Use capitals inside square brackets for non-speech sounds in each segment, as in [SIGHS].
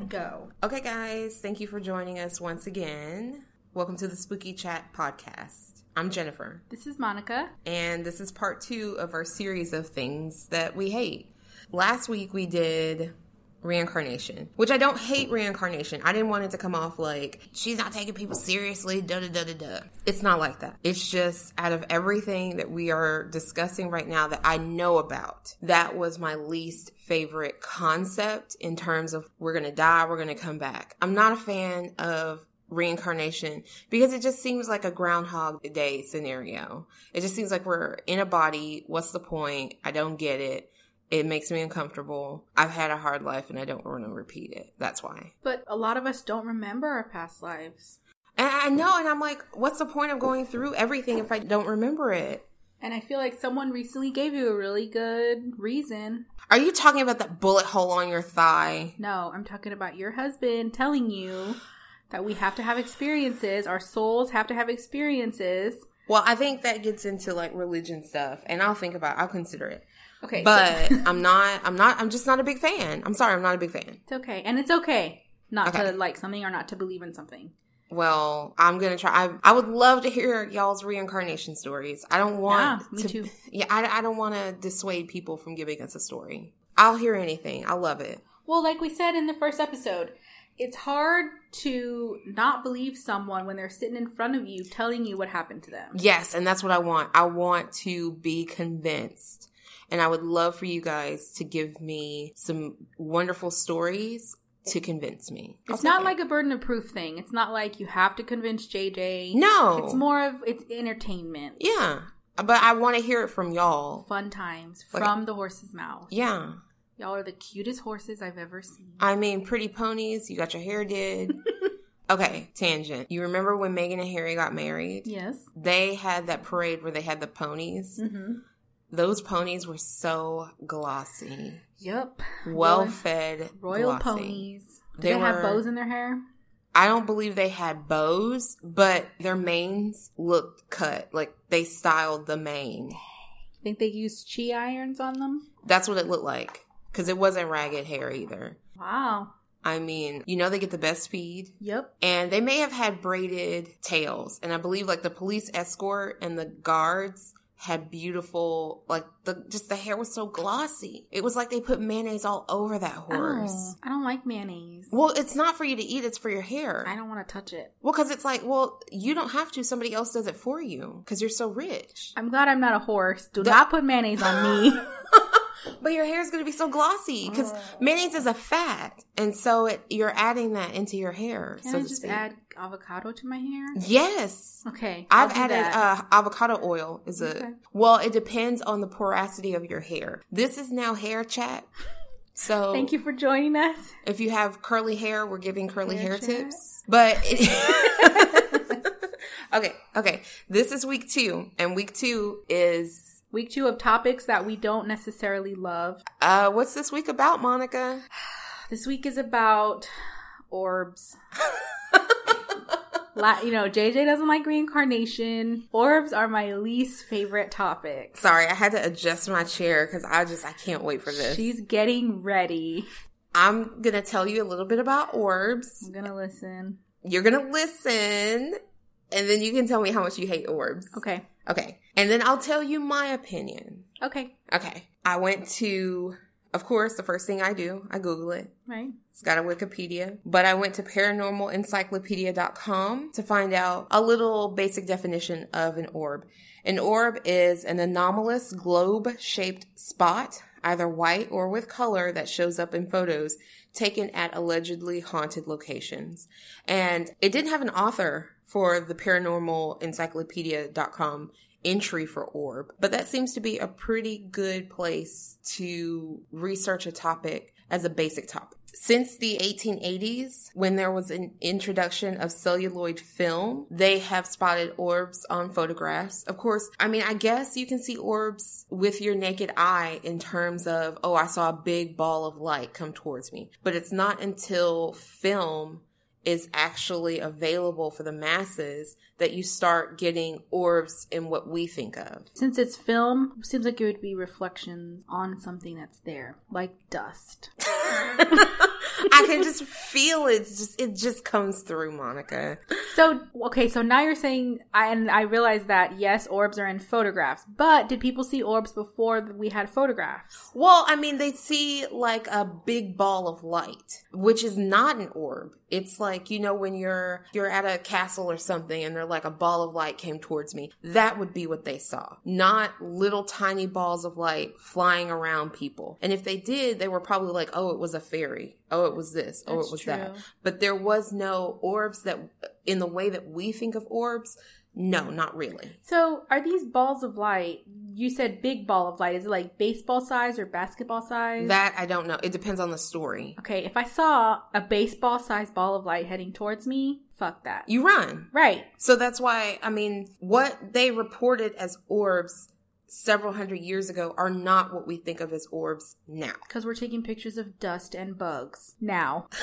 and go. Okay, guys, thank you for joining us once again. Welcome to the Spooky Chat podcast. I'm Jennifer, This is Monica. and this is part two of our series of things that we hate. Last week we did reincarnation, which I don't hate reincarnation. I didn't want it to come off like she's not taking people seriously, da da da da da. It's not like that. It's just out of everything that we are discussing right now that I know about, that was my least favorite concept in terms of we're gonna die, we're gonna come back. I'm not a fan of reincarnation because it just seems like a groundhog day scenario. It just seems like we're in a body. What's the point? I don't get it. It makes me uncomfortable. I've had a hard life and I don't want to repeat it. That's why. But a lot of us don't remember our past lives. And I know, and I'm like, what's the point of going through everything if I don't remember it? And I feel like someone recently gave you a really good reason. Are you talking about that bullet hole on your thigh? No, I'm talking about your husband telling you that we have to have experiences. Our souls have to have experiences. Well, I think that gets into like religion stuff, and I'll think about. I'll consider it, Okay, but so- [LAUGHS] I'm not. I'm not. I'm just not a big fan. I'm sorry. I'm not a big fan. it's okay, and it's okay not Okay. to like something or not to believe in something. Well, I'm gonna try. I, I would love to hear y'all's reincarnation stories. I don't want Yeah, me to. too. Yeah, I, I don't want to dissuade people from giving us a story. I'll hear anything. I love it. Well, like we said in the first episode, it's hard to not believe someone when they're sitting in front of you telling you what happened to them. Yes, and that's what I want. I want to be convinced. And I would love for you guys to give me some wonderful stories to convince me. It's not like a burden of proof thing. It's not like you have to convince JJ. No. It's more of it's entertainment. Yeah. But I want to hear it from y'all. Fun times Okay. from the horse's mouth. Yeah. Y'all are the cutest horses I've ever seen. I mean, pretty ponies. You got your hair did. [LAUGHS] okay, tangent. You remember when Meghan and Harry got married? Yes. They had that parade where they had the ponies. Mm-hmm. Those ponies were so glossy, Yep. well fed, Royal glossy. ponies. They they, have were- bows in their hair? I don't believe they had bows, but their manes looked cut. Like they styled the mane. I Think they used chi irons on them? That's what it looked like. Because it wasn't ragged hair either. Wow. I mean, you know, they get the best speed. Yep. And they may have had braided tails. And I believe like the police escort and the guards had beautiful, like the, just the hair was so glossy. It was like they put mayonnaise all over that oh, horse. Oh, I don't like mayonnaise. Well, it's not for you to eat, it's for your hair. I don't want to touch it. Well, because it's like, well, you don't have to. Somebody else does it for you because you're so rich. I'm glad I'm not a horse. Do That- not put mayonnaise on me. [LAUGHS] But your hair is going to be so glossy because Oh. mayonnaise is a fat, and so it, you're adding that into your hair. Can so I just speak. add avocado to my hair? Yes, Okay. I've I'll do added uh, avocado oil. Is a Okay. well, it depends on the porosity of your hair. This is now hair chat. [LAUGHS] So Thank you for joining us. If you have curly hair, we're giving curly Hair hair, tips. But it, [LAUGHS] [LAUGHS] okay, okay. This is week two, and week two is Week two of topics that we don't necessarily love. uh, what's this week about, Monica? [SIGHS] This week is about orbs. [LAUGHS] La- you know, JJ doesn't like reincarnation. Orbs are my least favorite topic. Sorry, I had to adjust my chair because I just I can't wait for this. She's getting ready. I'm gonna tell you a little bit about orbs. I'm gonna listen. You're gonna listen, and then you can tell me how much you hate orbs. Okay. Okay, and then I'll tell you my opinion. Okay. Okay, I went to, of course, the first thing I do, I Google it. Right. It's got a Wikipedia, but I went to paranormalencyclopedia.com to find out a little basic definition of an orb. An orb is an anomalous globe shaped spot, either white or with color, that shows up in photos taken at allegedly haunted locations. And it didn't have an author for the paranormalencyclopedia.com entry for orb, but that seems to be a pretty good place to research a topic as a basic topic. Since the 1880s, when there was an introduction of celluloid film, they have spotted orbs on photographs. Of course, I mean, I guess you can see orbs with your naked eye in terms of, oh, I saw a big ball of light come towards me. But it's not until film is actually available for the masses that you start getting orbs in what we think of. Since it's film, it seems like it would be reflections on something that's there, like dust. [LAUGHS] I can just feel it. Just it just comes through, Monica. So okay, so now you're saying, I, and I realize that yes, orbs are in photographs, but did people see orbs before we had photographs? Well, I mean, they see like a big ball of light, which is not an orb. It's like you know when you're you're at a castle or something, and they're like a ball of light came towards me. That would be what they saw, not little tiny balls of light flying around people. And if they did, they were probably like, "Oh, it was a fairy. Oh, it was this. Oh, That's it was true. that." But there was no orbs that, in the way that we think of orbs. No, not really. So are these balls of light? You said big ball of light. Is it like baseball size or basketball size? That I don't know. It depends on the story. okay, if I saw a baseball size ball of light heading towards me, fuck that. You run. right. So that's why, I mean, what they reported as orbs several hundred years ago are not what we think of as orbs now. Because we're taking pictures of dust and bugs now. [LAUGHS]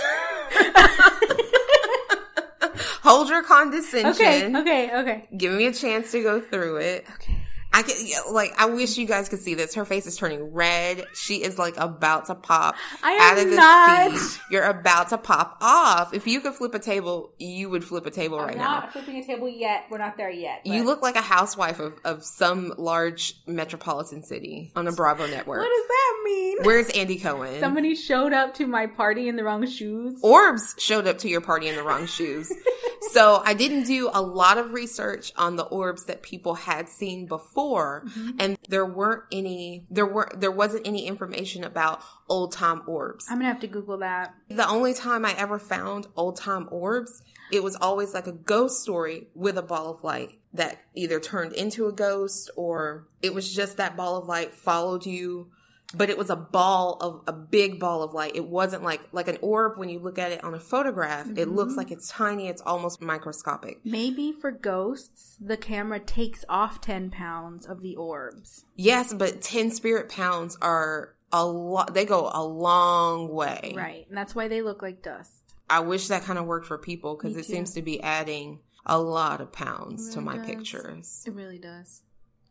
[LAUGHS] Hold your condescension. Okay, okay, okay. Give me a chance to go through it. Okay. I can, yeah, like, I wish you guys could see this. Her face is turning red. She is like about to pop I am out of the not. seat. You're about to pop off. If you could flip a table, you would flip a table right I'm now. not flipping a table yet. We're not there yet. You look like a housewife of, of some large metropolitan city on a Bravo network. What does that mean? Where's Andy Cohen? Somebody showed up to my party in the wrong shoes. Orbs showed up to your party in the wrong shoes. [LAUGHS] So I didn't do a lot of research on the orbs that people had seen before, Mm-hmm. and there weren't any. There were there wasn't any information about old time orbs. I'm gonna have to Google that. The only time I ever found old time orbs, it was always like a ghost story with a ball of light that either turned into a ghost or it was just that ball of light followed you. But it was a ball of a big ball of light. It wasn't like like an orb when you look at it on a photograph. It looks mm-hmm. like it's tiny. It's almost microscopic. Maybe for ghosts, the camera takes off 10 pounds of the orbs. Yes, but ten spirit pounds are a lot. They go a long way. Right. And that's why they look like dust. I wish that kind of worked for people because it seems to be adding a lot of pounds to my does. pictures. It really does.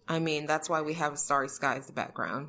I mean, that's why we have starry sky as the background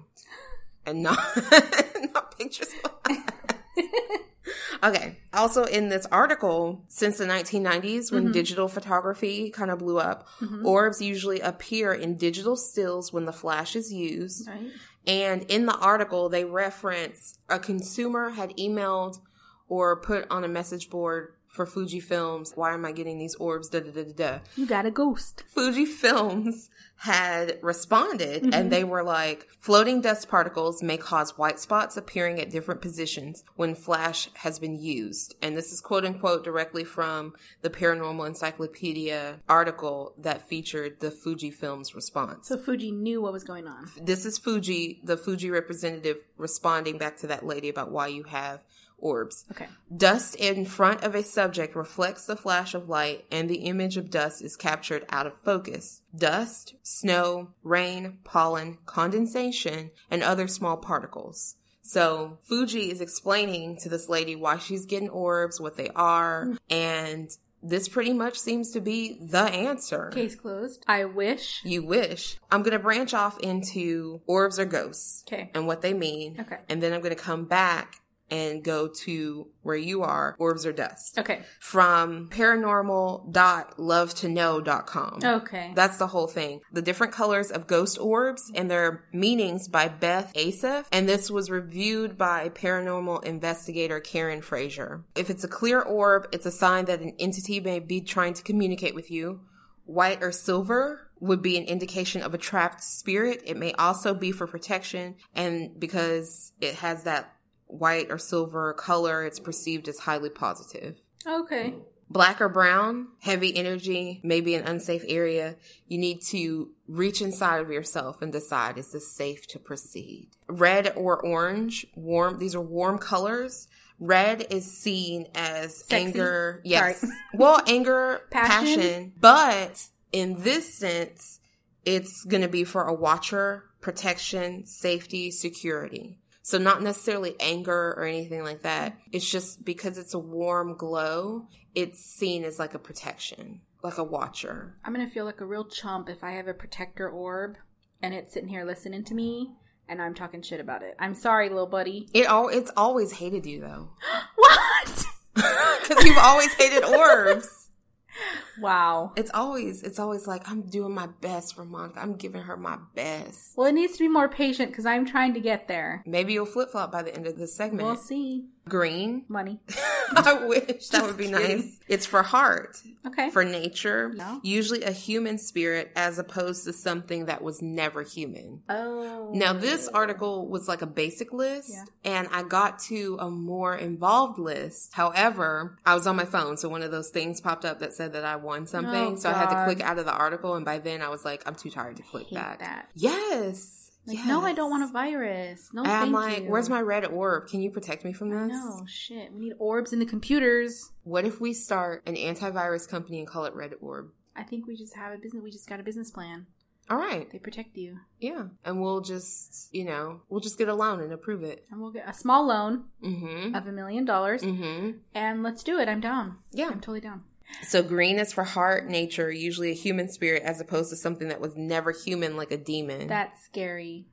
and not [LAUGHS] not pictures. [LAUGHS] okay. Also, in this article, since the 1990s, when mm-hmm. digital photography kind of blew up, mm-hmm. orbs usually appear in digital stills when the flash is used. Right? And in the article, they reference a consumer had emailed or put on a message board for Fuji Films, why am I getting these orbs? Da da da da da. You got a ghost. Fuji Films had responded and mm-hmm. they were like, floating dust particles may cause white spots appearing at different positions when flash has been used. And this is quote unquote directly from the Paranormal Encyclopedia article that featured the Fuji Films response So Fuji knew what was going on. this is Fuji, the Fuji representative responding back to that lady about why you have orbs. Okay. Dust in front of a subject reflects the flash of light and the image of dust is captured out of focus. Dust, snow, rain, pollen, condensation, and other small particles. So Fuji is explaining to this lady why she's getting orbs, what they are, and this pretty much seems to be the answer. Case closed. I wish. You wish. I'm going to branch off into orbs or ghosts Okay. and what they mean. Okay. And then I'm going to come back and go to where you are, orbs or dust. Okay. From paranormal.lovetoknow.com. Okay. That's the whole thing. The different colors of ghost orbs and their meanings by Beth Asaff. And this was reviewed by paranormal investigator Karen Frazier. If it's a clear orb, it's a sign that an entity may be trying to communicate with you. White or silver would be an indication of a trapped spirit. It may also be for protection. And because it has that white or silver color, it's perceived as highly positive. okay. Black or brown, heavy energy, maybe an unsafe area. You need to reach inside of yourself and decide is this safe to proceed? Red or orange, warm, these are warm colors. Red is seen as Sexy. anger. Yes. Sorry. well, anger, [LAUGHS] Passion. passion. But in this sense, it's going to be for a watcher, protection, safety, security. So not necessarily anger or anything like that. It's just because it's a warm glow, it's seen as like a protection, like a watcher. I'm gonna feel like a real chump if I have a protector orb and it's sitting here listening to me and I'm talking shit about it. I'm sorry, little buddy. It all it's always hated you though. [GASPS] What? [LAUGHS] Because you've always hated orbs. [LAUGHS] Wow. It's always, it's always like, I'm doing my best for Monica. I'm giving her my best. Well, it needs to be more patient because I'm trying to get there. Maybe you'll flip flop by the end of this segment. We'll see. Green. Money. [LAUGHS] I wish that would be [LAUGHS] kidding. nice. It's for heart, Okay. for nature, No. usually a human spirit as opposed to something that was never human. oh. Now, this article was like a basic list, Yeah. and I got to a more involved list. However, I was on my phone, so one of those things popped up that said that I won something. Oh, so I had to click out of the article, and by then I was like, I'm too tired to click back. that. Yes. Like, yes. no, I don't want a virus. No, And I'm like, you. where's my red orb? Can you protect me from this? No, shit. We need orbs in the computers. What if we start an antivirus company and call it Red Orb? I think we just have a business. We just got a business plan. All right. They protect you, Yeah. And we'll just, you know, we'll just get a loan and approve it. and we'll get a small loan Mm-hmm. of a million dollars, Mm-hmm. and let's do it. I'm down. Yeah. I'm totally down. So green is for heart, nature, usually a human spirit, as opposed to something that was never human, like a demon. That's scary.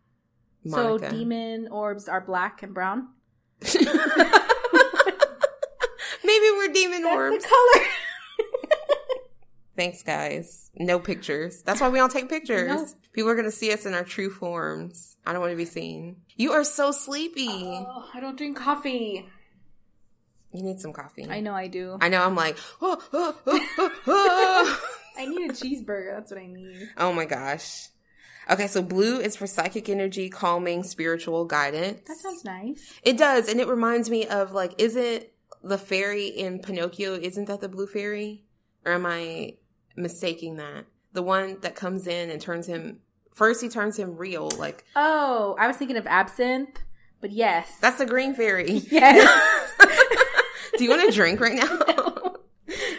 Monica. So demon orbs are black and brown. [LAUGHS] Maybe we're demon That's orbs. the color. Thanks, guys. No pictures. That's why we don't take pictures. No. People are gonna see us in our true forms. I don't want to be seen. You are so sleepy. oh, I don't drink coffee. You need some coffee. I know I do. I know. I'm like, oh, oh, oh, oh, oh. [LAUGHS] I need a cheeseburger. That's what I need. Oh my gosh. Okay, so blue is for psychic energy, calming, spiritual guidance. That sounds nice. It does, and it reminds me of like, isn't the fairy in Pinocchio? Isn't that the blue fairy? Or am I mistaking that? The one that comes in and turns him. First, he turns him real. Like Oh, I was thinking of absinthe, but yes. that's the green fairy. [LAUGHS] yes. [LAUGHS] Do you want a drink right now? [LAUGHS]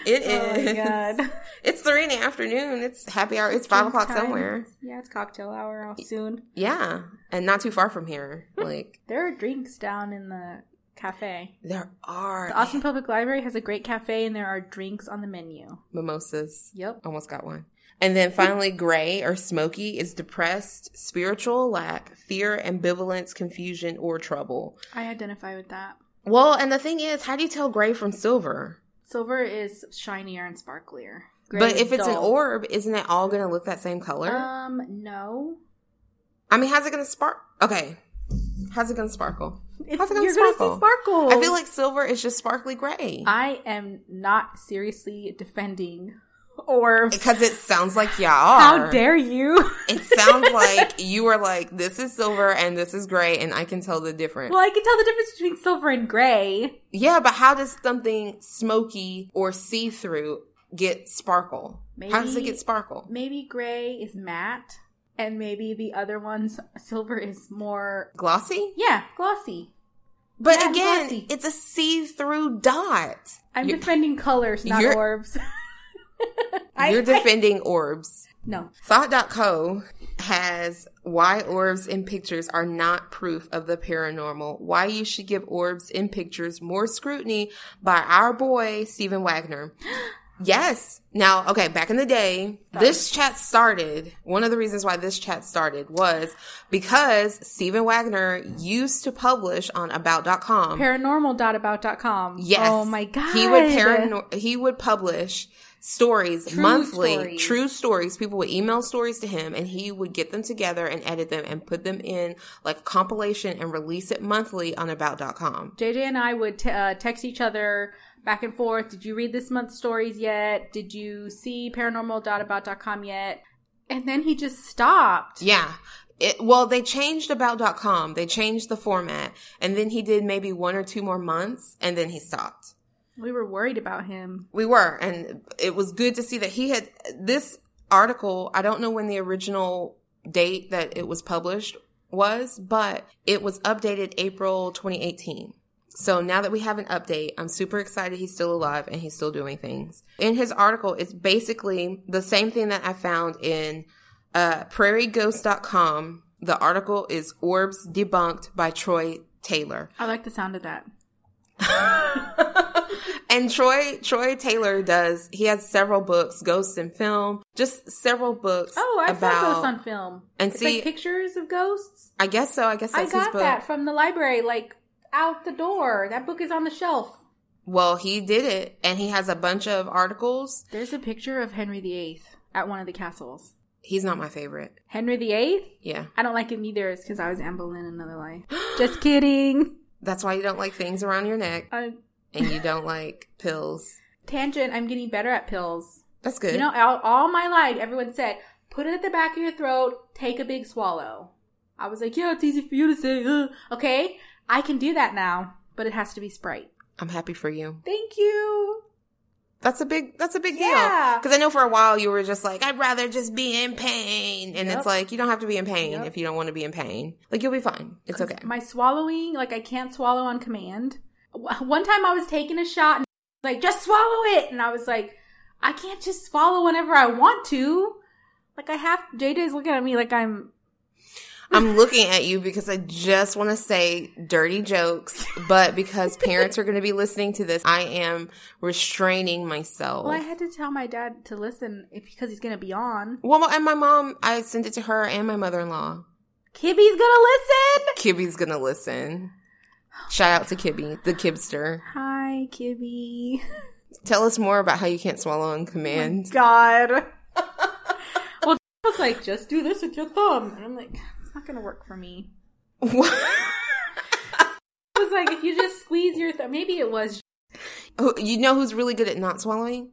It Oh is. god. It's three in the afternoon. It's happy hour. It's five o'clock Time. somewhere. Yeah, it's cocktail hour soon. Yeah, and not too far from here. Hmm. Like There are drinks down in the cafe. there are The Austin Public Library has a great cafe and there are drinks on the menu. mimosas. Yep. Almost got one. And then finally, gray or smoky is depressed, spiritual lack, fear, ambivalence, confusion, or trouble. I identify with that. Well, and the thing is, how do you tell gray from silver? Silver is shinier and sparklier. Gray but if it's an orb, isn't it all going to look that same color? Um, no. I mean, how's it going to spark? Okay. How's it going to sparkle? It's, How's it gonna see sparkle? sparkles. I feel like silver is just sparkly gray. I am not seriously defending orbs. Because it sounds like y'all How dare you? It sounds like you were like, this is silver and this is gray, and I can tell the difference. well, I can tell the difference between silver and gray. Yeah, but how does something smoky or see through get sparkle? How does it get sparkle? Maybe gray is matte, and maybe the other ones, silver is more, Glossy? yeah, glossy. But again, glossy. it's a see through dot. I'm You're- defending colors, not orbs. [LAUGHS] [LAUGHS] I- You're I- defending orbs. no. Thought.co has why orbs in pictures are not proof of the paranormal. Why you should give orbs in pictures more scrutiny by our boy, Stephen Wagner. [GASPS] Yes. Now, okay, back in the day, this chat started. One of the reasons why this chat started was because Stephen Wagner used to publish on about.com. Paranormal.about.com. Yes. Oh my god. He would paranor- he would publish stories True monthly, stories. true stories. People would email stories to him and he would get them together and edit them and put them in like compilation and release it monthly on about.com. JJ and I would t- uh, text each other back and forth. Did you read this month's stories yet? Did you see paranormal.about.com yet? And then he just stopped. Yeah. It, well, they changed about.com. They changed the format and then he did maybe one or two more months and then he stopped. We were worried about him. We were, and it was good to see that he had this article. I don't know when the original date that it was published was, but it was updated April 2018. So now that we have an update, I'm super excited he's still alive and he's still doing things. In his article, it's basically the same thing that I found in uh, prairieghost.com. The article is Orbs Debunked by Troy Taylor. I like the sound of that. [LAUGHS] and Troy Troy Taylor does he has several books, Ghosts and Film, just several books Oh, I saw about ghosts on film. and It's see like pictures of ghosts. I guess so, I guess I that's his got book. that from the library, like out the door. That book is on the shelf. Well, he did it, and he has a bunch of articles. There's a picture of Henry VIII at one of the castles. He's not my favorite. Henry VIII? Yeah. I don't like him either. It's because I was Anne Boleyn in another life. [GASPS] Just kidding. That's why you don't like things around your neck, I, and you don't like pills. tangent. I'm getting better at pills. That's good. You know, all, all my life, everyone said, put it at the back of your throat, take a big swallow. I was like, yeah, it's easy for you to say. Ugh. Okay, I can do that now, but it has to be Sprite. I'm happy for you. Thank you. That's a big. That's a big Yeah. deal. Because I know for a while you were just like, I'd rather just be in pain, and Yep. it's like you don't have to be in pain Yep. if you don't want to be in pain. Like you'll be fine. It's okay. My swallowing, like I can't swallow on command. [LAUGHS] One time I was taking a shot and like, just swallow it. And I was like, I can't just swallow whenever I want to. Like I have, JJ's looking at me like I'm, I'm looking at you because I just want to say dirty jokes, but because parents are going to be listening to this, I am restraining myself. well, I had to tell my dad to listen if, because he's going to be on. Well, and my mom, I sent it to her and my mother-in-law. Kibby's going to listen. Kibby's gonna listen. Shout out to Kibby, the Kibster. Hi, Kibby. Tell us more about how you can't swallow on command. Oh God. [LAUGHS] well, I was like, just do this with your thumb. And I'm like, it's not going to work for me. What? [LAUGHS] I was like, if you just squeeze your thumb, maybe it was. Who- you know who's really good at not swallowing?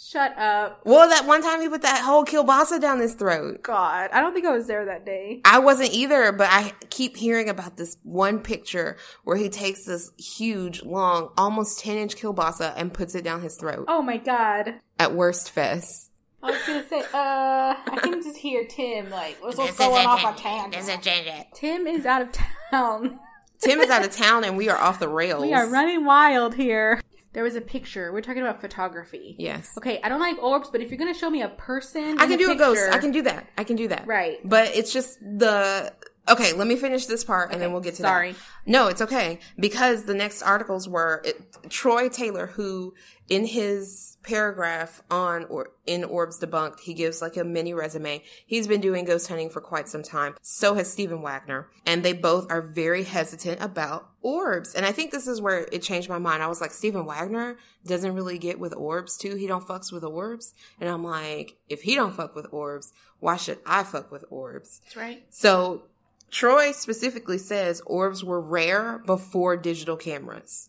Shut up. Well, that one time he put that whole kielbasa down his throat. God, I don't think I was there that day. I wasn't either, but I keep hearing about this one picture where he takes this huge, long, almost 10 inch kielbasa and puts it down his throat Oh my God. at Worst Fest. I was gonna say, uh, I can [LAUGHS] just hear Tim like, what's going off on tangent? Tim is out of town. Tim is out of town and we are off the rails. [LAUGHS] We are running wild here. There was a picture. We're talking about photography. Yes. Okay, I don't like orbs, but if you're gonna show me a person, I can a do a ghost. I can do that. I can do that. Right. But it's just the okay. Let me finish this part and then we'll get to that. sorry. that. No, it's okay because the next articles were it, Troy Taylor, who in his paragraph on or in Orbs Debunked, he gives like a mini resume. He's been doing ghost hunting for quite some time. So has Stephen Wagner, and they both are very hesitant about orbs. And I think this is where it changed my mind. I was like, Stephen Wagner doesn't really get with orbs too. He don't fucks with orbs, and I'm like, if he don't fuck with orbs, why should I fuck with orbs? That's right. So Troy specifically says orbs were rare before digital cameras.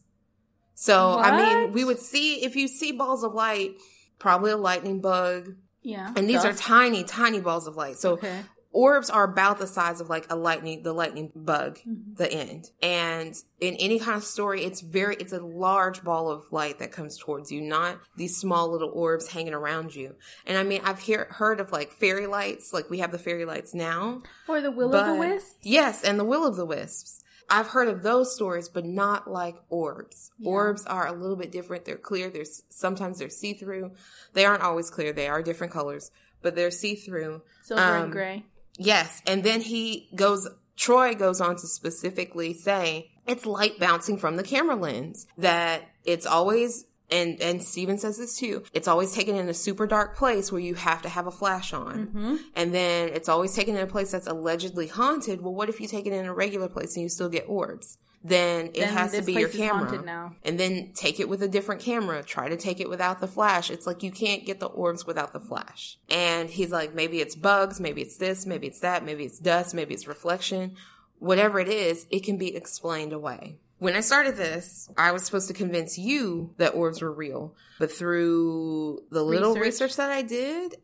So I mean, we would see if you see balls of light, probably a lightning bug, Yeah. and these are tiny, tiny balls of light. So okay. Orbs are about the size of like a lightning, the lightning bug, Mhm. the end. And in any kind of story, it's very, it's a large ball of light that comes towards you, not these small little orbs hanging around you. And I mean, I've hear, heard of like fairy lights, like we have the fairy lights now. Or the will o' the But- wisp. Yes, and the will of the wisps. I've heard of those stories, but not like orbs. Yeah. Orbs are a little bit different. They're clear. There's sometimes they're see through. They aren't always clear. They are different colors, but they're see through. Silver Um, and gray. Yes, and then he goes. Troy goes on to specifically say it's light bouncing from the camera lens. That it's always and and Stephen says this too. It's always taken in a super dark place where you have to have a flash on. Mm-hmm. And then it's always taken in a place that's allegedly haunted. Well, what if you take it in a regular place and you still get orbs? Then it Then has to be your place is haunted camera. now. And then take it with a different camera. Try to take it without the flash. It's like you can't get the orbs without the flash. And he's like, maybe it's bugs, maybe it's this, maybe it's that, maybe it's dust, maybe it's reflection. Whatever it is, it can be explained away. When I started this, I was supposed to convince you that orbs were real. But through the little Research. research that I did,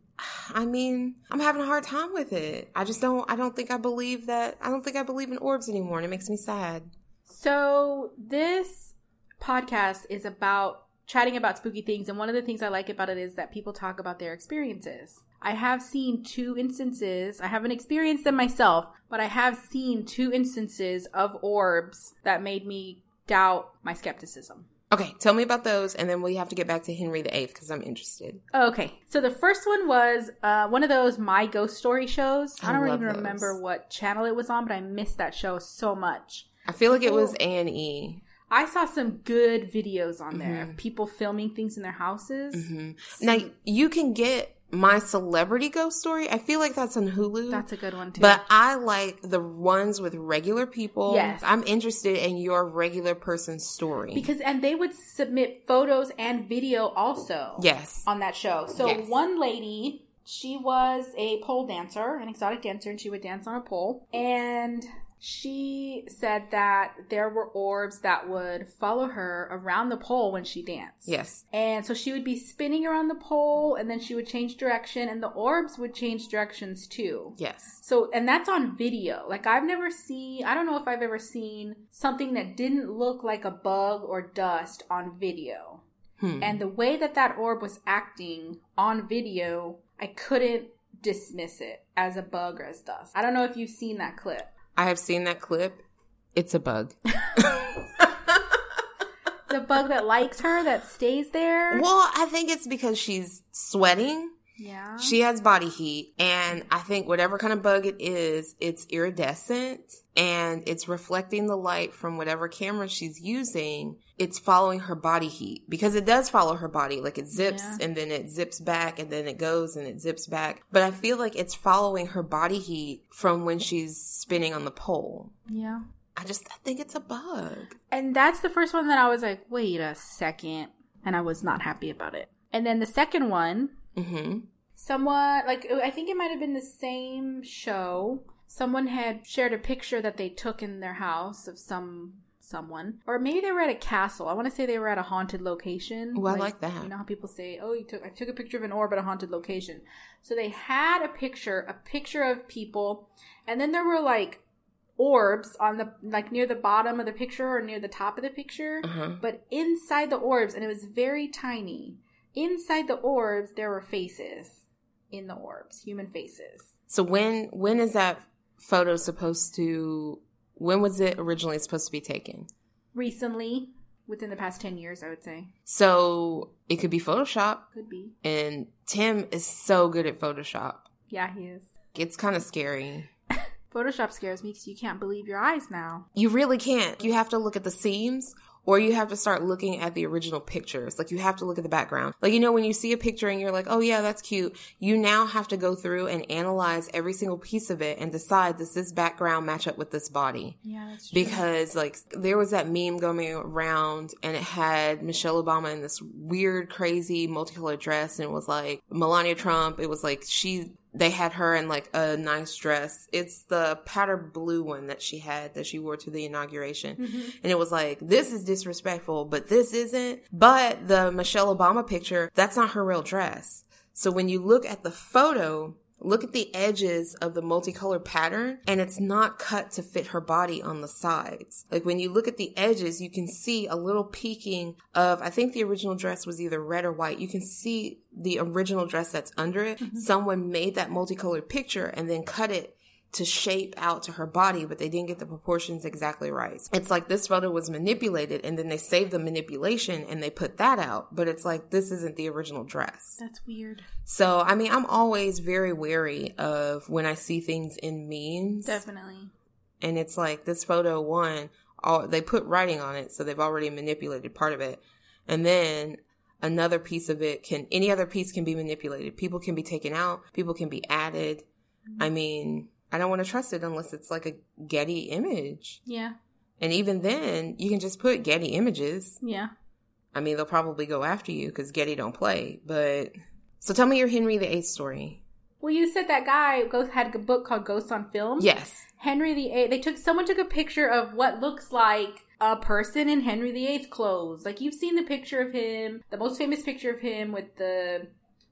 I mean, I'm having a hard time with it. I just don't, I don't think I believe that, I don't think I believe in orbs anymore and it makes me sad. So this podcast is about chatting about spooky things and one of the things I like about it is that people talk about their experiences. I have seen two instances. I haven't experienced them myself, but I have seen two instances of orbs that made me doubt my skepticism. Okay, tell me about those and then we have to get back to Henry VIII because I'm interested. Okay, so the first one was uh, one of those My Ghost Story shows. I I don't even those. remember what channel it was on, but I missed that show so much. I feel like it was A and E. I saw some good videos on there Mm-hmm. of people filming things in their houses. Now you can get My Celebrity Ghost Story. I feel like that's on Hulu. That's a good one too. But I like the ones with regular people. Yes. I'm interested in your regular person's story. because and they would submit photos and video also. yes. on that show. So Yes. one lady, she was a pole dancer, an exotic dancer, and she would dance on a pole. And she said that there were orbs that would follow her around the pole when she danced. Yes. And so she would be spinning around the pole and then she would change direction and the orbs would change directions too. Yes. So, and that's on video. Like, I've never seen, I don't know if I've ever seen something that didn't look like a bug or dust on video. Hmm. And the way that that orb was acting on video, I couldn't dismiss it as a bug or as dust. I don't know if you've seen that clip. I have seen that clip. It's a bug. [LAUGHS] The bug that likes her, that stays there. well, I think it's because she's sweating. Yeah. She has body heat, and I think whatever kind of bug it is, it's iridescent and it's reflecting the light from whatever camera she's using. It's following her body heat because it does follow her body. Like it zips Yeah. and then it zips back and then it goes and it zips back. But I feel like it's following her body heat from when she's spinning on the pole. Yeah. I just I think it's a bug. And that's the first one that I was like, wait a second. And I was not happy about it. And then the second one, Mm-hmm. somewhat like I think it might have been the same show. Someone had shared a picture that they took in their house of some someone, or maybe they were at a castle. I want to say they were at a haunted location. Ooh, I like that. You know how people say, "Oh, you took I took a picture of an orb at a haunted location." So they had a picture, a picture of people, and then there were like orbs on the like near the bottom of the picture or near the top of the picture Uh-huh. but inside the orbs and it was very tiny inside the orbs there were faces in the orbs human faces So when when is that photo supposed to when was it originally supposed to be taken? recently within the past 10 years i would say So it could be Photoshop could be and Tim is so good at Photoshop. yeah he is It's kind of scary. [LAUGHS] photoshop scares me because you can't believe your eyes now You really can't. You have to look at the seams or you have to start looking at the original pictures. Like you have to look at the background. Like you know when you see a picture and you're like, "Oh yeah, that's cute." You now have to go through and analyze every single piece of it and decide does this background match up with this body? yeah that's true because like there was that meme going around and it had Michelle Obama in this weird crazy multicolored dress and it was like Melania Trump it was like she they had her in like a nice dress. It's the powder blue one that she had that she wore to the inauguration. Mm-hmm. And it was like this is disrespectful but this isn't. But the Michelle Obama picture that's not her real dress. So when you look at the photo Look at the edges of the multicolored pattern and it's not cut to fit her body on the sides. Like when you look at the edges, you can see a little peeking of, I think the original dress was either red or white. You can see the original dress that's under it. Mm-hmm. Someone made that multicolored picture and then cut it to shape out to her body, but they didn't get the proportions exactly right. It's like this photo was manipulated and then they saved the manipulation and they put that out, but it's like this isn't the original dress. that's weird So, I mean, I'm always very wary of when I see things in memes. definitely And it's like this photo one, all, they put writing on it, so they've already manipulated part of it. And then another piece of it can, any other piece can be manipulated. People can be taken out, people can be added. I mean, I don't want to trust it unless it's like a Getty image. yeah And even then, you can just put Getty images. yeah I mean, they'll probably go after you because Getty don't play. But so tell me your Henry VIII story. well you said that guy goes had a book called ghosts on film Yes. Henry VIII. They took someone took a picture of what looks like a person in Henry VIII's clothes. Like you've seen the picture of him, the most famous picture of him with the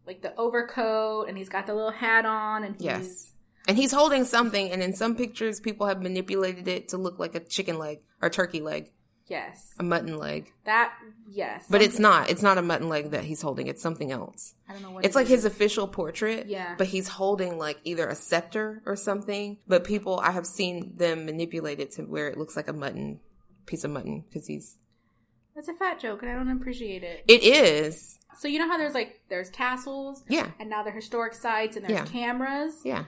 like the overcoat, and he's got the little hat on, and he's Yes. And he's holding something, and in some pictures, people have manipulated it to look like a chicken leg or turkey leg, yes, a mutton leg. that yes. But it's not. It's not a mutton leg that he's holding. It's something else. I don't know what It's it like is. his official portrait. Yeah. But he's holding like either a scepter or something. But people, I have seen them manipulate it to where it looks like a mutton piece of mutton because he's. That's a fat joke, and I don't appreciate it. It is. So you know how there's like there's castles, Yeah. and now they're historic sites, and there's Yeah. cameras. Yeah.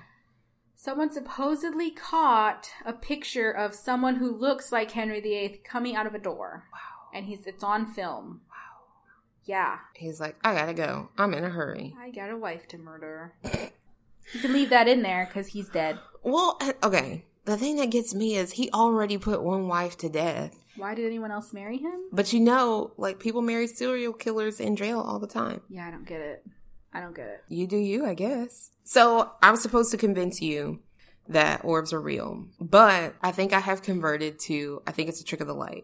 Someone supposedly caught a picture of someone who looks like Henry VIII coming out of a door. Wow. And he's it's on film. Wow. Yeah. He's like, I gotta go. I'm in a hurry. I got a wife to murder. you can leave that in there because he's dead. Well, uh, okay. The thing that gets me is he already put one wife to death. Why did anyone else marry him? But you know, like people marry serial killers in jail all the time. Yeah, I don't get it. I don't get it. You do you, I guess. So I'm supposed to convince you that orbs are real, but I think I have converted to, I think it's a trick of the light.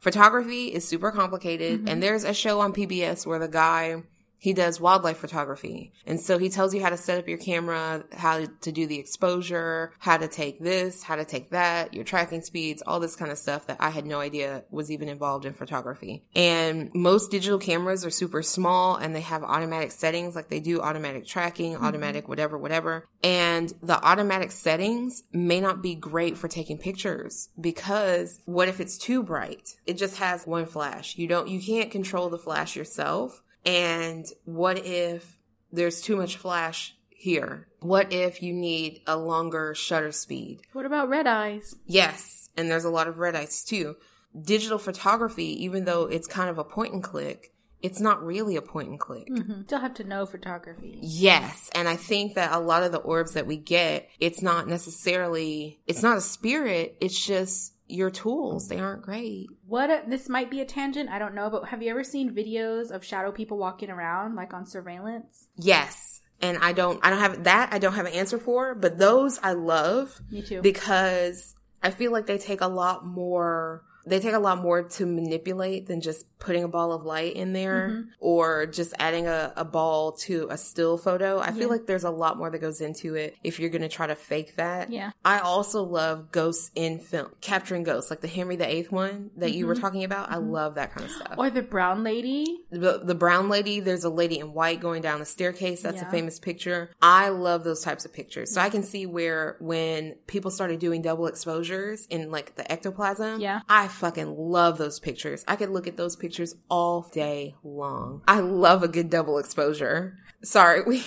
Photography is super complicated, mm-hmm. and there's a show on PBS where the guy he does wildlife photography. And so he tells you how to set up your camera, how to do the exposure, how to take this, how to take that, your tracking speeds, all this kind of stuff that I had no idea was even involved in photography. And most digital cameras are super small and they have automatic settings, like they do automatic tracking, mm-hmm. automatic whatever, whatever. And the automatic settings may not be great for taking pictures because what if it's too bright? It just has one flash. You don't, you can't control the flash yourself. And what if there's too much flash here? What if you need a longer shutter speed? What about red eyes? Yes, and there's a lot of red eyes too. Digital photography, even though it's kind of a point and click, it's not really a point and click. Mm-hmm. Still have to know photography. Yes, and I think that a lot of the orbs that we get, it's not necessarily, it's not a spirit, it's just your tools. They aren't great. What a, this might be a tangent, I don't know, but have you ever seen videos of shadow people walking around like on surveillance? Yes. And I don't, I don't have that. I don't have an answer for, but those I love Me too. because I feel like they take a lot more, they take a lot more to manipulate than just putting a ball of light in there Mm-hmm. or just adding a, a ball to a still photo. I Yeah. feel like there's a lot more that goes into it if you're going to try to fake that. Yeah. I also love ghosts in film, capturing ghosts, like the Henry VIII one that you were Mm-hmm. talking about. I love that kind of stuff. or the brown lady. the, the brown lady, there's a lady in white going down the staircase. That's Yeah. a famous picture. I love those types of pictures. So I can see where when people started doing double exposures in like the ectoplasm, Yeah. I fucking love those pictures. I could look at those pictures all day long. I love a good double exposure. Sorry, [LAUGHS] we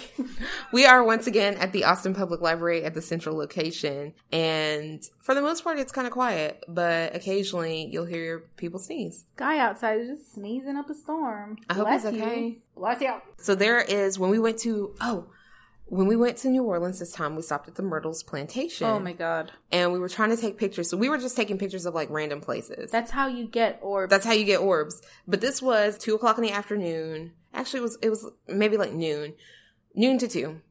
we are once again at the Austin Public Library at the central location, and for the most part, it's kind of quiet. But occasionally, you'll hear people sneeze. Guy outside is just sneezing up a storm. I hope Bless he's you. okay. Bless you. So there is when we went to oh when we went to New Orleans this time, we stopped at the Myrtles Plantation. Oh my god. And we were trying to take pictures. So we were just taking pictures of like random places. That's how you get orbs. That's how you get orbs. But this was two o'clock in the afternoon. Actually, it was it was maybe like noon, noon to two.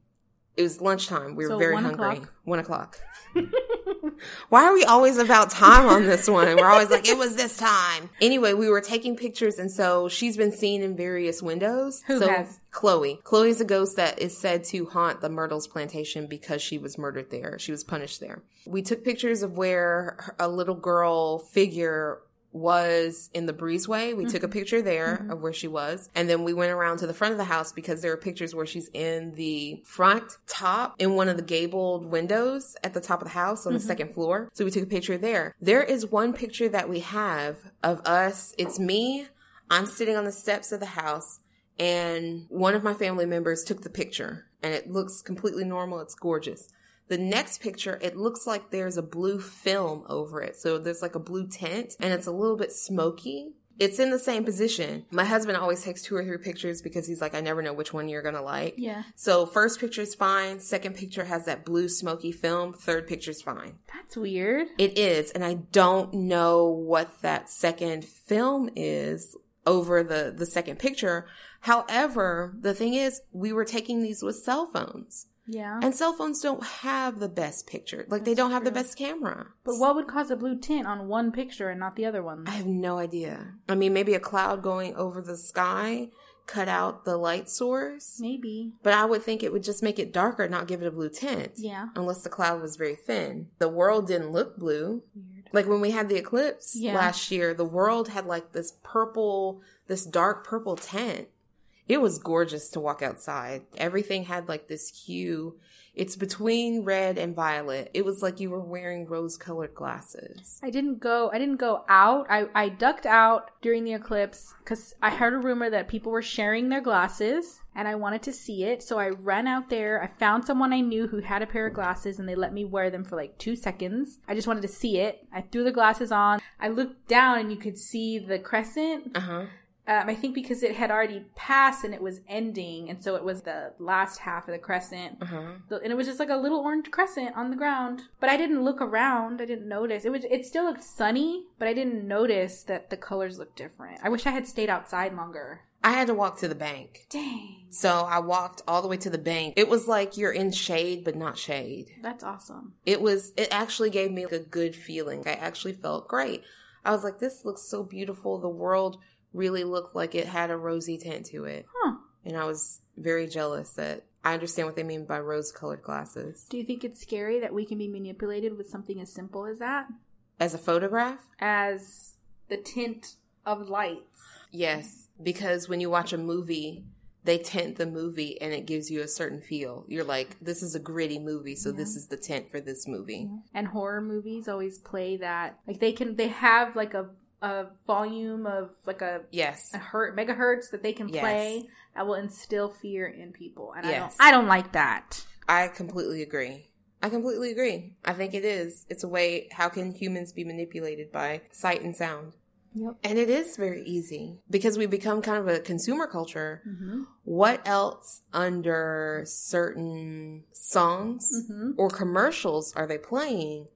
It was lunchtime. We were So very one hungry. o'clock? One o'clock. [LAUGHS] Why are we always about time on this one? We're always like, it was this time. Anyway, we were taking pictures, and so she's been seen in various windows. Who so has? Chloe. Chloe is a ghost that is said to haunt the Myrtles plantation because she was murdered there. She was punished there. We took pictures of where a little girl figure was in the breezeway. We took a mm-hmm. picture there mm-hmm. of where she was. And then we went around to the front of the house because there are pictures where she's in the front top in one of the gabled windows at the top of the house on the mm-hmm. second floor. So we took a picture there. There is one picture that we have of us. It's me. I'm sitting on the steps of the house and one of my family members took the picture and it looks completely normal. It's gorgeous. The next picture, it looks like there's a blue film over it. So there's like a blue tint and it's a little bit smoky. It's in the same position. My husband always takes two or three pictures because he's like, I never know which one you're going to like. Yeah. So first picture is fine. Second picture has that blue smoky film. Third picture is fine. That's weird. It is, and I don't know what that second film is over the the second picture. However, the thing is, we were taking these with cell phones, Yeah. and cell phones don't have the best picture. Like they don't have the best camera. but what would cause a blue tint on one picture and not the other one? I have no idea. I mean, maybe a cloud going over the sky cut out the light source, Maybe. but I would think it would just make it darker, not give it a blue tint. Yeah. Unless the cloud was very thin. The world didn't look blue. Weird. Like when we had the eclipse Yeah. last year, the world had like this purple, this dark purple tint. It was gorgeous to walk outside. Everything had like this hue. It's between red and violet. It was like you were wearing rose colored glasses. I didn't go. I didn't go out. I, I ducked out during the eclipse because I heard a rumor that people were sharing their glasses, and I wanted to see it. So I ran out there. I found someone I knew who had a pair of glasses, and they let me wear them for like two seconds. I just wanted to see it. I threw the glasses on. I looked down, and you could see the crescent. Uh huh. Um, I think because it had already passed and it was ending, and so it was the last half of the crescent. Uh-huh. And it was just like a little orange crescent on the ground. But I didn't look around. I didn't notice. It was. It still looked sunny, but I didn't notice that the colors looked different. I wish I had stayed outside longer. I had to walk to the bank. Dang, So I walked all the way to the bank. It was like you're in shade, but not shade. that's awesome. It was, it actually gave me a good feeling. I actually felt great. I was like, this looks so beautiful. The world really looked like it had a rosy tint to it. Huh? And I was very jealous that I understand what they mean by rose colored glasses. Do you think it's scary that we can be manipulated with something as simple as that? As a photograph? As the tint of lights. Yes. Because when you watch a movie, they tint the movie and it gives you a certain feel. You're like, this is a gritty movie, so this is the tint for this movie. And horror movies always play that. Like they can, they have like a a volume of like a Yes. a hertz megahertz that they can Yes. play that will instill fear in people and Yes. i don't i don't like that I completely agree. I completely agree. I think it is. It's a way, how can humans be manipulated by sight and sound? yep And it is very easy because we become kind of a consumer culture. mm-hmm. What else under certain songs Mm-hmm. or commercials are they playing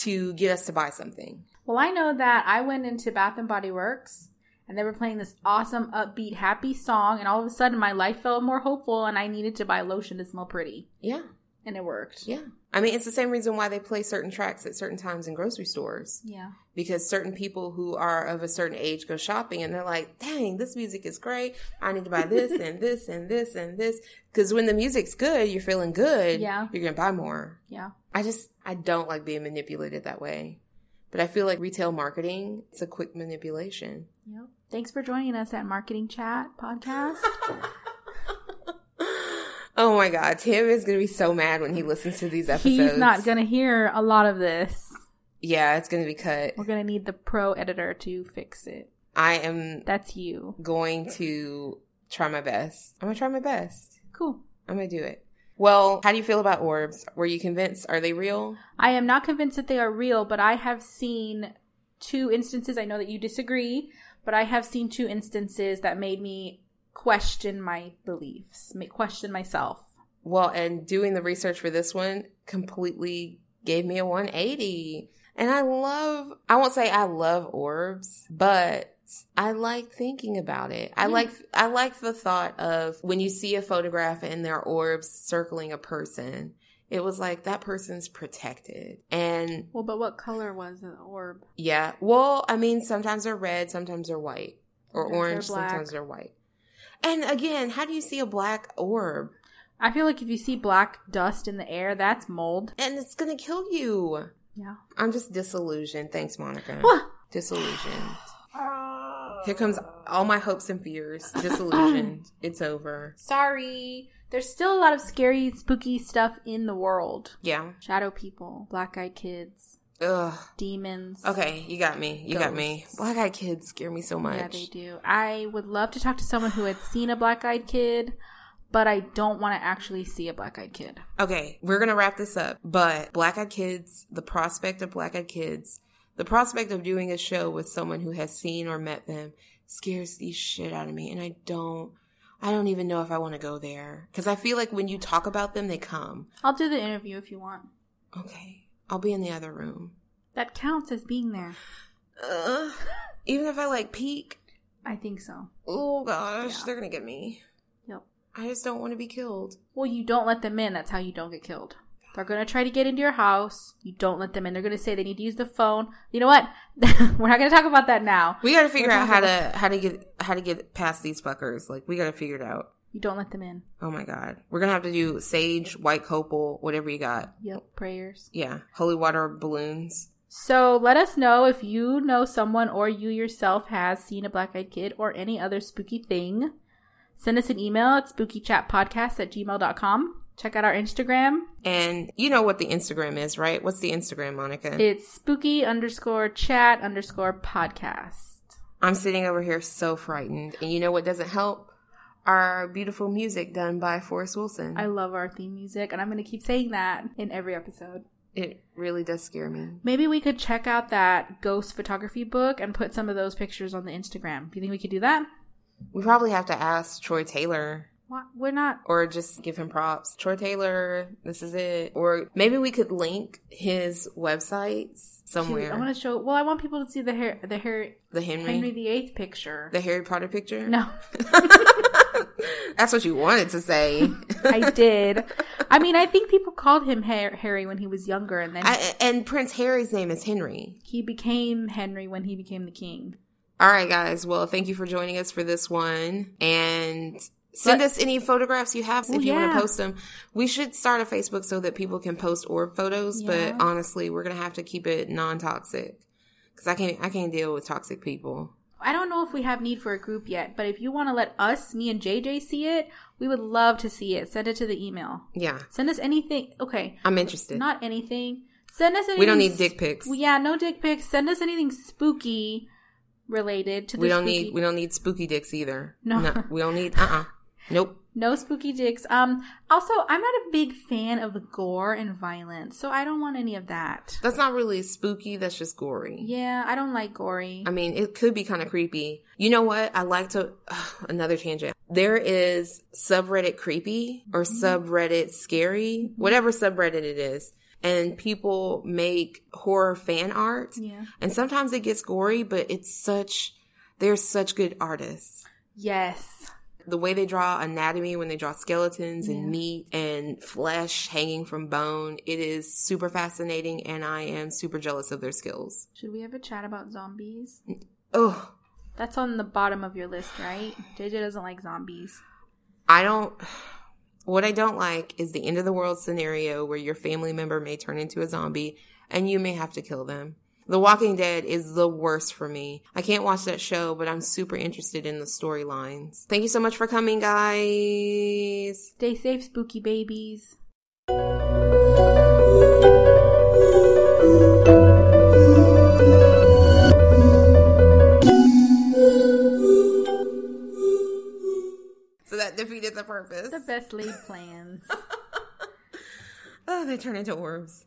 to get us to buy something? Well i know that i went into bath and body works and they were playing this awesome upbeat happy song and all of a sudden my life felt more hopeful and i needed to buy lotion to smell pretty Yeah. and it worked Yeah. I mean, it's the same reason why they play certain tracks at certain times in grocery stores. yeah because certain people who are of a certain age go shopping and they're like, dang, this music is great. I need to buy this [LAUGHS] and this and this and this. Because when the music's good, you're feeling good. Yeah. You're going to buy more. yeah I just, I don't like being manipulated that way. But I feel like retail marketing, it's a quick manipulation. yep thanks for joining us at marketing chat podcast [LAUGHS] oh my God. Tim is going to be so mad when he listens to these episodes. he's not gonna hear a lot of this Yeah, it's going to be cut. we're gonna need the pro editor to fix it I am that's you going to try my best. I'm going to try my best. cool I'm gonna do it. Well, how do you feel about orbs? Were you convinced? Are they real? I am not convinced that they are real, but I have seen two instances. I know that you disagree, but I have seen two instances that made me question my beliefs, question myself. Well, and doing the research for this one completely gave me a 180. And I love, I won't say I love orbs, but I like thinking about it. I like, I like the thought of when you see a photograph and there are orbs circling a person, it was like that person's protected. And Well, but what color was the orb? yeah, well, I mean, sometimes they're red, sometimes they're white, or Sometimes they're orange, sometimes they're white. And again, how do you see a black orb? I feel like if you see black dust in the air, that's mold. And it's gonna kill you. Yeah. I'm just disillusioned. Thanks, Monica. Disillusioned. Oh. Here comes all my hopes and fears. [CLEARS THROAT] Disillusioned. it's over. Sorry. There's still a lot of scary, spooky stuff in the world. Yeah. Shadow people, black eyed kids, Ugh. demons. Okay, you got me. You got me. Black eyed kids scare me so much. Yeah, they do. I would love to talk to someone who had seen a black eyed kid, but I don't want to actually see a black eyed kid. Okay, we're gonna wrap this up. But black eyed kids, the prospect of black eyed kids, the prospect of doing a show with someone who has seen or met them scares the shit out of me. And I don't, I don't even know if I want to go there. Cause I feel like when you talk about them, they come. I'll do the interview if you want. Okay, I'll be in the other room. That counts as being there. Uh, even if I like peek, I think so. oh gosh, Yeah. they're gonna get me. Yep. I just don't want to be killed. Well, you don't let them in. That's how you don't get killed. They're going to try to get into your house. You don't let them in. They're going to say they need to use the phone. You know what? [LAUGHS] We're not going to talk about that now. We got to figure out how to how to get how to get past these fuckers. Like we got to figure it out. You don't let them in. Oh my god, we're gonna have to do sage, white copal, whatever you got. Yep. Prayers. Yeah, holy water balloons. So let us know if you know someone or you yourself has seen a black eyed kid or any other spooky thing. Send us an email at spookychatpodcast at gmail.com. Check out our Instagram. And you know what the Instagram is, right? What's the Instagram, Monica? It's spooky underscore chat underscore podcast. I'm sitting over here so frightened, and you know what doesn't help? Our beautiful music done by Forrest Wilson. I love our theme music, and I'm going to keep saying that in every episode. it really does scare me. Maybe we could check out that ghost photography book and put some of those pictures on the Instagram. Do you think we could do that? We probably have to ask Troy Taylor We're not. or just give him props. Troy Taylor, this is it. Or maybe we could link his websites somewhere. I want to show. Well, I want people to see the hair, the hair, the Henry, Henry VIII picture. the Harry Potter picture. no, [LAUGHS] That's what you wanted to say. [LAUGHS] I did. I mean, I think people called him Harry when he was younger, and then I, and Prince Harry's name is Henry. he became Henry when he became the king. All right, guys. Well, thank you for joining us for this one. And send But- us any photographs you have oh, if Oh, you want to post them. We should start a Facebook so that people can post orb photos, Yeah. but honestly, we're going to have to keep it non-toxic cuz I can't I can't deal with toxic people. I don't know if we have need for a group yet, but if you want to let us, me and JJ, see it, we would love to see it. Send it to the email. Yeah. Send us anything. Okay, I'm interested. not anything. Send us. Anything we don't need dick pics. Well, yeah, no dick pics. Send us anything spooky related to the We don't spooky- need we don't need spooky dicks either. No. we don't need uh-uh. Nope. no spooky dicks. Um. Also, I'm not a big fan of gore and violence, so I don't want any of that. That's not really spooky, that's just gory. Yeah, I don't like gory. I mean, it could be kind of creepy. You know what? I like to, [SIGHS] another tangent. There is subreddit creepy or subreddit scary, whatever subreddit it is. And people make horror fan art. yeah. And sometimes it gets gory, but it's such, they're such good artists. Yes. The way they draw anatomy when they draw skeletons and Yeah. meat and flesh hanging from bone, it is super fascinating and I am super jealous of their skills. Should we have a chat about zombies? Oh, That's on the bottom of your list, right? JJ doesn't like zombies. I don't. What I don't like is the end of the world scenario where your family member may turn into a zombie and you may have to kill them. The Walking Dead is the worst for me. I can't watch that show, but I'm super interested in the storylines. Thank you so much for coming, guys. Stay safe, spooky babies. So that defeated the purpose. The best laid plans. [LAUGHS] Oh, they turn into orbs.